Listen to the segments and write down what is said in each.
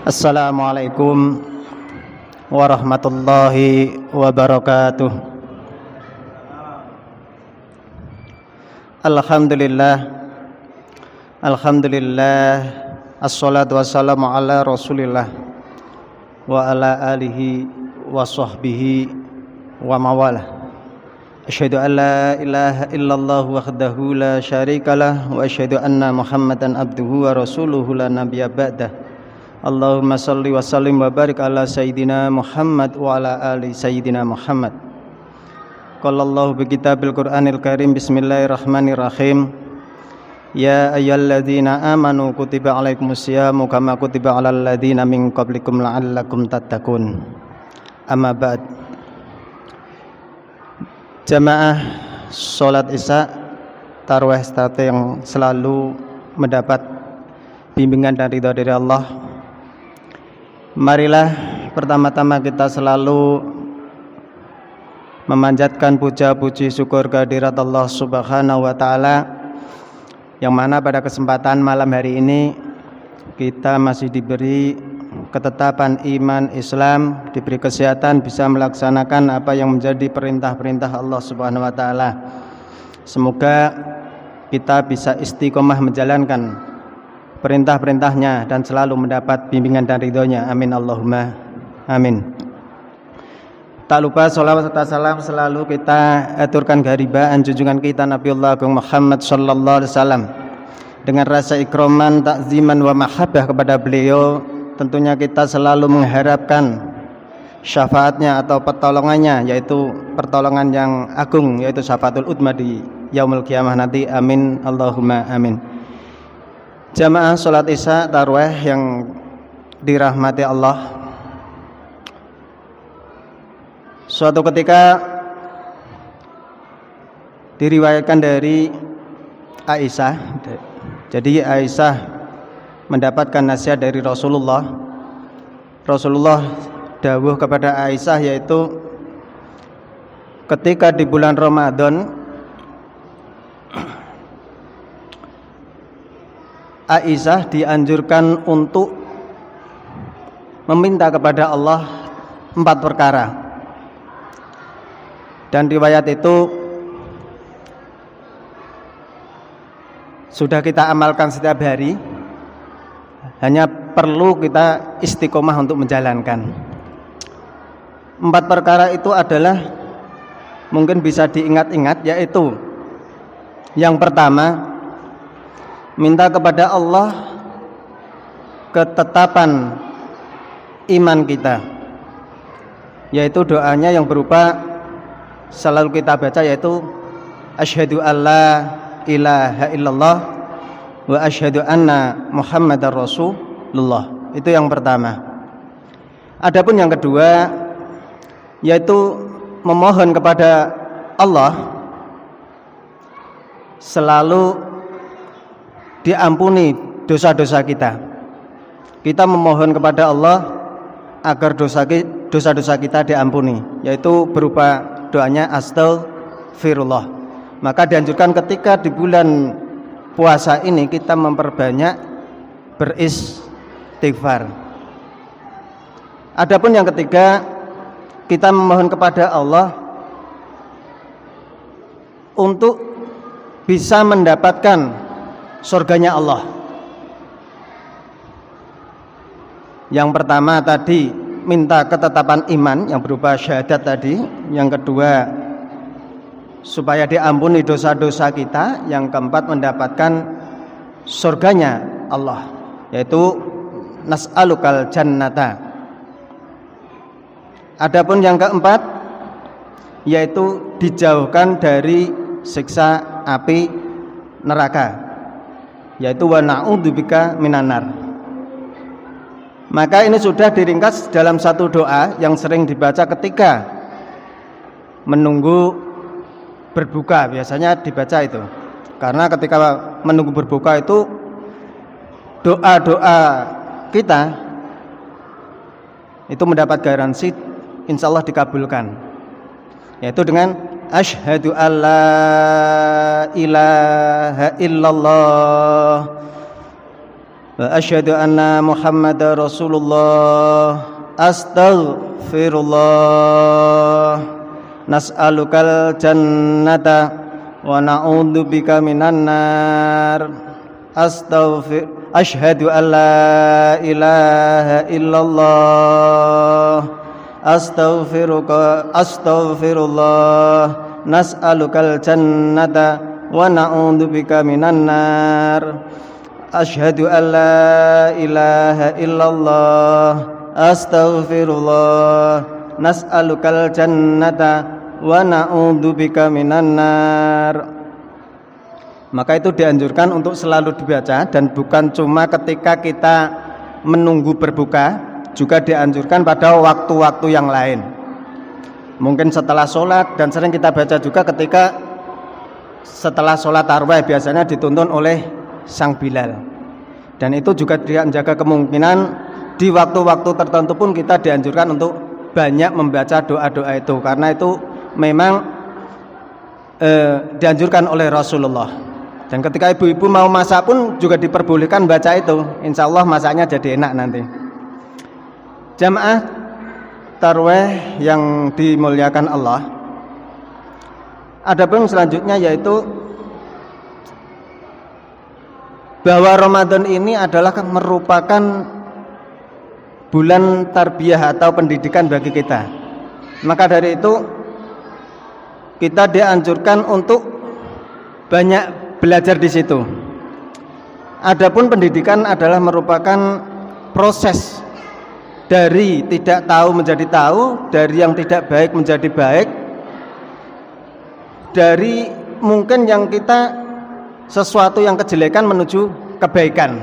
Assalamualaikum warahmatullahi wabarakatuh Alhamdulillah Alhamdulillah Assalatu wassalamu ala rasulillah Wa ala alihi wa sahbihi wa mawalah Asyhadu an la ilaha illallah wahdahu la syarikalah wa asyhadu anna Muhammadan abduhu wa rasuluhu la nabiyya ba'dah. Allahumma salli wa sallim wa barik ala sayyidina Muhammad wa ala ali sayyidina Muhammad. Qala Allah bi kitabil Qur'anil Karim bismillahirrahmanirrahim. Ya ayyuhalladzina amanu kutiba alaikumusyamu kama kutiba alal ladzina min qablikum la'allakum tattaqun. Amma ba'd. Jamaah sholat isya state yang selalu mendapat bimbingan dan ridho dari Allah Marilah pertama-tama kita selalu memanjatkan puja-puji syukur kehadirat Allah Subhanahu wa taala yang mana pada kesempatan malam hari ini kita masih diberi ketetapan iman Islam, diberi kesehatan bisa melaksanakan apa yang menjadi perintah-perintah Allah Subhanahu wa taala. Semoga kita bisa istiqomah menjalankan perintah-perintahnya dan selalu mendapat bimbingan dan ridhonya. Amin Allahumma. Amin. Tak lupa salawat serta salam selalu kita aturkan garibaan junjungan kita Nabiullah Agung Muhammad sallallahu alaihi wasallam. Dengan rasa ikroman, takziman wa mahabbah kepada beliau tentunya kita selalu mengharapkan syafaatnya atau pertolongannya yaitu pertolongan yang agung yaitu syafaatul utma di yaumul kiamah nanti. Amin. Allahumma amin jamaah sholat isya tarweh yang dirahmati Allah. Suatu ketika diriwayatkan dari Aisyah. Jadi Aisyah mendapatkan nasihat dari Rasulullah. Rasulullah dawuh kepada Aisyah yaitu ketika di bulan Ramadan Aisyah dianjurkan untuk meminta kepada Allah empat perkara dan riwayat itu sudah kita amalkan setiap hari hanya perlu kita istiqomah untuk menjalankan. Empat perkara itu adalah mungkin bisa diingat-ingat yaitu yang pertama minta kepada Allah ketetapan iman kita yaitu doanya yang berupa selalu kita baca yaitu asyhadu alla ilaha illallah wa asyhadu anna Muhammadar Rasulullah. Itu yang pertama. Adapun yang kedua yaitu memohon kepada Allah selalu diampuni dosa-dosa kita. Kita memohon kepada Allah agar dosa-dosa kita diampuni, yaitu berupa doanya astagfirullah. Maka dianjurkan ketika di bulan puasa ini kita memperbanyak beristighfar. Adapun yang ketiga, kita memohon kepada Allah untuk bisa mendapatkan surganya Allah. Yang pertama tadi minta ketetapan iman yang berupa syahadat tadi, yang kedua supaya diampuni dosa-dosa kita. Yang keempat mendapatkan surganya Allah yaitu nas'alukal jannata. Adapun yang keempat yaitu dijauhkan dari siksa api neraka yaitu wa na'udzubika minanar maka ini sudah diringkas dalam satu doa yang sering dibaca ketika menunggu berbuka biasanya dibaca itu. Karena ketika menunggu berbuka itu doa-doa kita itu mendapat garansi insya Allah dikabulkan. Yaitu dengan asyhadu alla ilaha illallah وأشهد أن محمد رسول الله. أستغفر الله. نسألك الجنة ونعوذ بك من النار. أستغفر. أشهد أن لا إله إلا الله. astaghfiruka astaghfirullah nas'alukal jannata wa na'udzubika minan nar asyhadu an la ilaha illallah astaghfirullah nas'alukal jannata wa na'udzubika minan nar maka itu dianjurkan untuk selalu dibaca dan bukan cuma ketika kita menunggu berbuka juga dianjurkan pada waktu-waktu yang lain mungkin setelah sholat dan sering kita baca juga ketika setelah sholat tarawih biasanya dituntun oleh sang Bilal dan itu juga menjaga kemungkinan di waktu-waktu tertentu pun kita dianjurkan untuk banyak membaca doa-doa itu karena itu memang eh, dianjurkan oleh Rasulullah dan ketika ibu-ibu mau masak pun juga diperbolehkan baca itu. Insya Allah masaknya jadi enak nanti. Jamaah tarweh yang dimuliakan Allah. Adapun selanjutnya yaitu bahwa Ramadan ini adalah merupakan bulan tarbiyah atau pendidikan bagi kita. Maka dari itu kita dianjurkan untuk banyak belajar di situ. Adapun pendidikan adalah merupakan proses dari tidak tahu menjadi tahu, dari yang tidak baik menjadi baik, dari mungkin yang kita sesuatu yang kejelekan menuju kebaikan.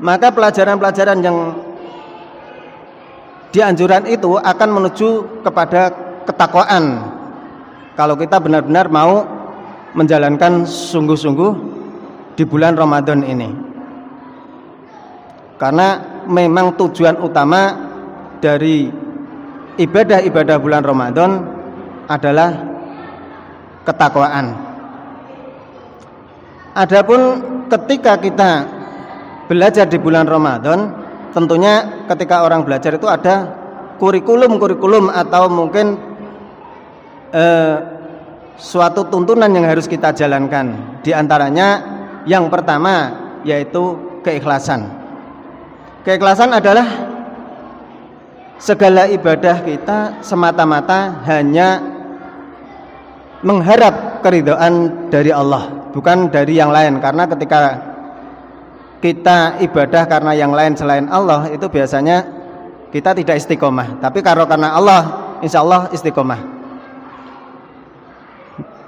Maka pelajaran-pelajaran yang dianjuran itu akan menuju kepada ketakwaan. Kalau kita benar-benar mau menjalankan sungguh-sungguh di bulan Ramadan ini. Karena memang tujuan utama dari ibadah-ibadah bulan Ramadan adalah ketakwaan. Adapun ketika kita belajar di bulan Ramadan, tentunya ketika orang belajar itu ada kurikulum-kurikulum atau mungkin eh, suatu tuntunan yang harus kita jalankan. Di antaranya yang pertama yaitu keikhlasan. Keikhlasan adalah segala ibadah kita semata-mata hanya mengharap keridhaan dari Allah, bukan dari yang lain. Karena ketika kita ibadah karena yang lain selain Allah itu biasanya kita tidak istiqomah. Tapi kalau karena Allah, insya Allah istiqomah.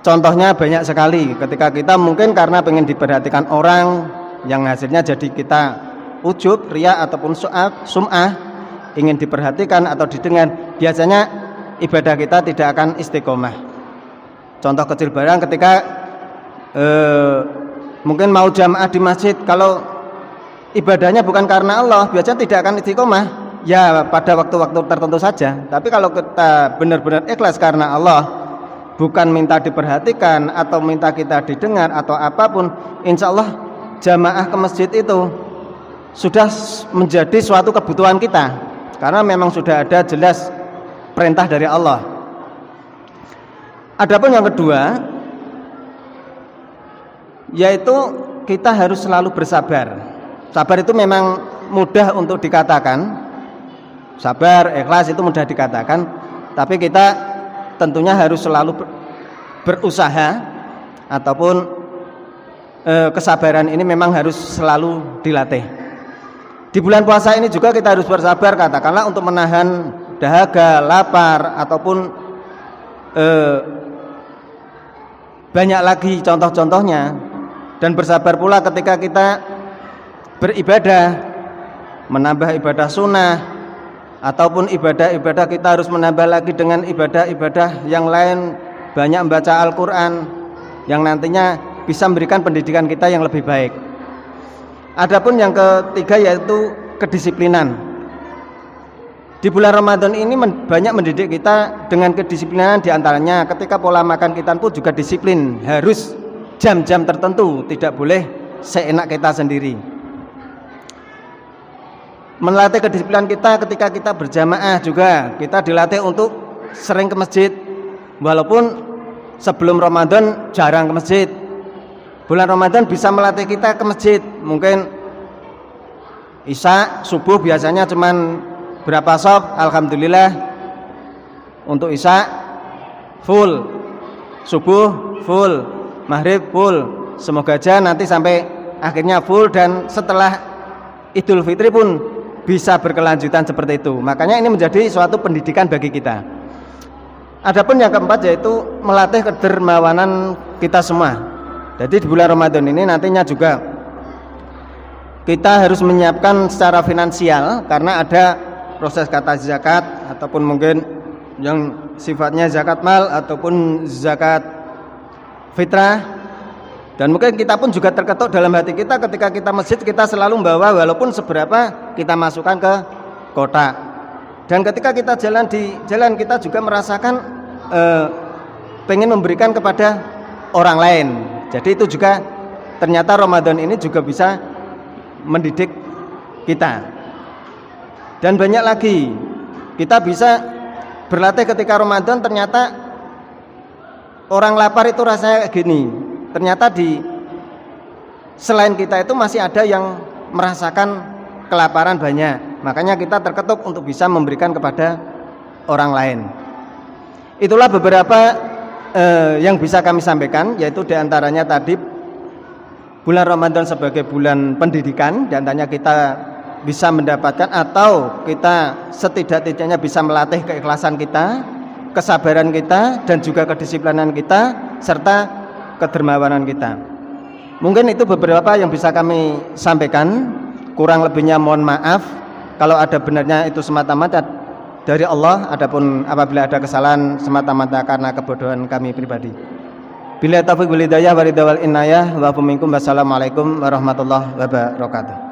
Contohnya banyak sekali ketika kita mungkin karena pengen diperhatikan orang yang hasilnya jadi kita ujub, ria ataupun sum'ah ingin diperhatikan atau didengar biasanya ibadah kita tidak akan istiqomah. Contoh kecil barang ketika eh, mungkin mau jamaah di masjid kalau ibadahnya bukan karena Allah biasanya tidak akan istiqomah ya pada waktu-waktu tertentu saja. Tapi kalau kita benar-benar ikhlas karena Allah bukan minta diperhatikan atau minta kita didengar atau apa pun insya Allah jamaah ke masjid itu sudah menjadi suatu kebutuhan kita. Karena memang sudah ada jelas perintah dari Allah. Adapun yang kedua yaitu kita harus selalu bersabar. Sabar itu memang mudah untuk dikatakan. Sabar ikhlas itu mudah dikatakan. Tapi kita tentunya harus selalu berusaha ataupun e, kesabaran ini memang harus selalu dilatih. Di bulan puasa ini juga kita harus bersabar katakanlah untuk menahan dahaga, lapar ataupun e, banyak lagi contoh-contohnya dan bersabar pula ketika kita beribadah menambah ibadah sunnah ataupun ibadah-ibadah kita harus menambah lagi dengan ibadah-ibadah yang lain banyak membaca Al-Qur'an yang nantinya bisa memberikan pendidikan kita yang lebih baik. Adapun yang ketiga yaitu kedisiplinan. Di bulan Ramadan ini banyak mendidik kita dengan kedisiplinan di antaranya ketika pola makan kita pun juga disiplin harus jam-jam tertentu tidak boleh seenak kita sendiri. Melatih kedisiplinan kita ketika kita berjamaah juga kita dilatih untuk sering ke masjid walaupun sebelum Ramadan jarang ke masjid. Bulan Ramadan bisa melatih kita ke masjid. Mungkin Isya subuh biasanya cuman berapa sop? Alhamdulillah untuk Isya full. Subuh full, maghrib full. Semoga aja nanti sampai akhirnya full dan setelah Idul Fitri pun bisa berkelanjutan seperti itu. Makanya ini menjadi suatu pendidikan bagi kita. Adapun yang keempat yaitu melatih kedermawanan kita semua. Jadi di bulan Ramadan ini nantinya juga kita harus menyiapkan secara finansial karena ada proses kata zakat ataupun mungkin yang sifatnya zakat mal ataupun zakat fitrah. Dan mungkin kita pun juga terketuk dalam hati kita ketika kita masjid kita selalu membawa walaupun seberapa kita masukkan ke kota. Dan ketika kita jalan di jalan kita juga merasakan eh, pengen memberikan kepada orang lain jadi itu juga ternyata Ramadan ini juga bisa mendidik kita. Dan banyak lagi kita bisa berlatih ketika Ramadan ternyata orang lapar itu rasanya gini. Ternyata di selain kita itu masih ada yang merasakan kelaparan banyak. Makanya kita terketuk untuk bisa memberikan kepada orang lain. Itulah beberapa eh, yang bisa kami sampaikan yaitu di antaranya tadi bulan Ramadan sebagai bulan pendidikan dan tanya kita bisa mendapatkan atau kita setidak-tidaknya bisa melatih keikhlasan kita, kesabaran kita dan juga kedisiplinan kita serta kedermawanan kita. Mungkin itu beberapa yang bisa kami sampaikan. Kurang lebihnya mohon maaf kalau ada benarnya itu semata-mata dari Allah adapun apabila ada kesalahan semata-mata karena kebodohan kami pribadi. Bila taufiq wal hidayah wa ridha wal inayah wa minkum wassalamualaikum warahmatullahi wabarakatuh.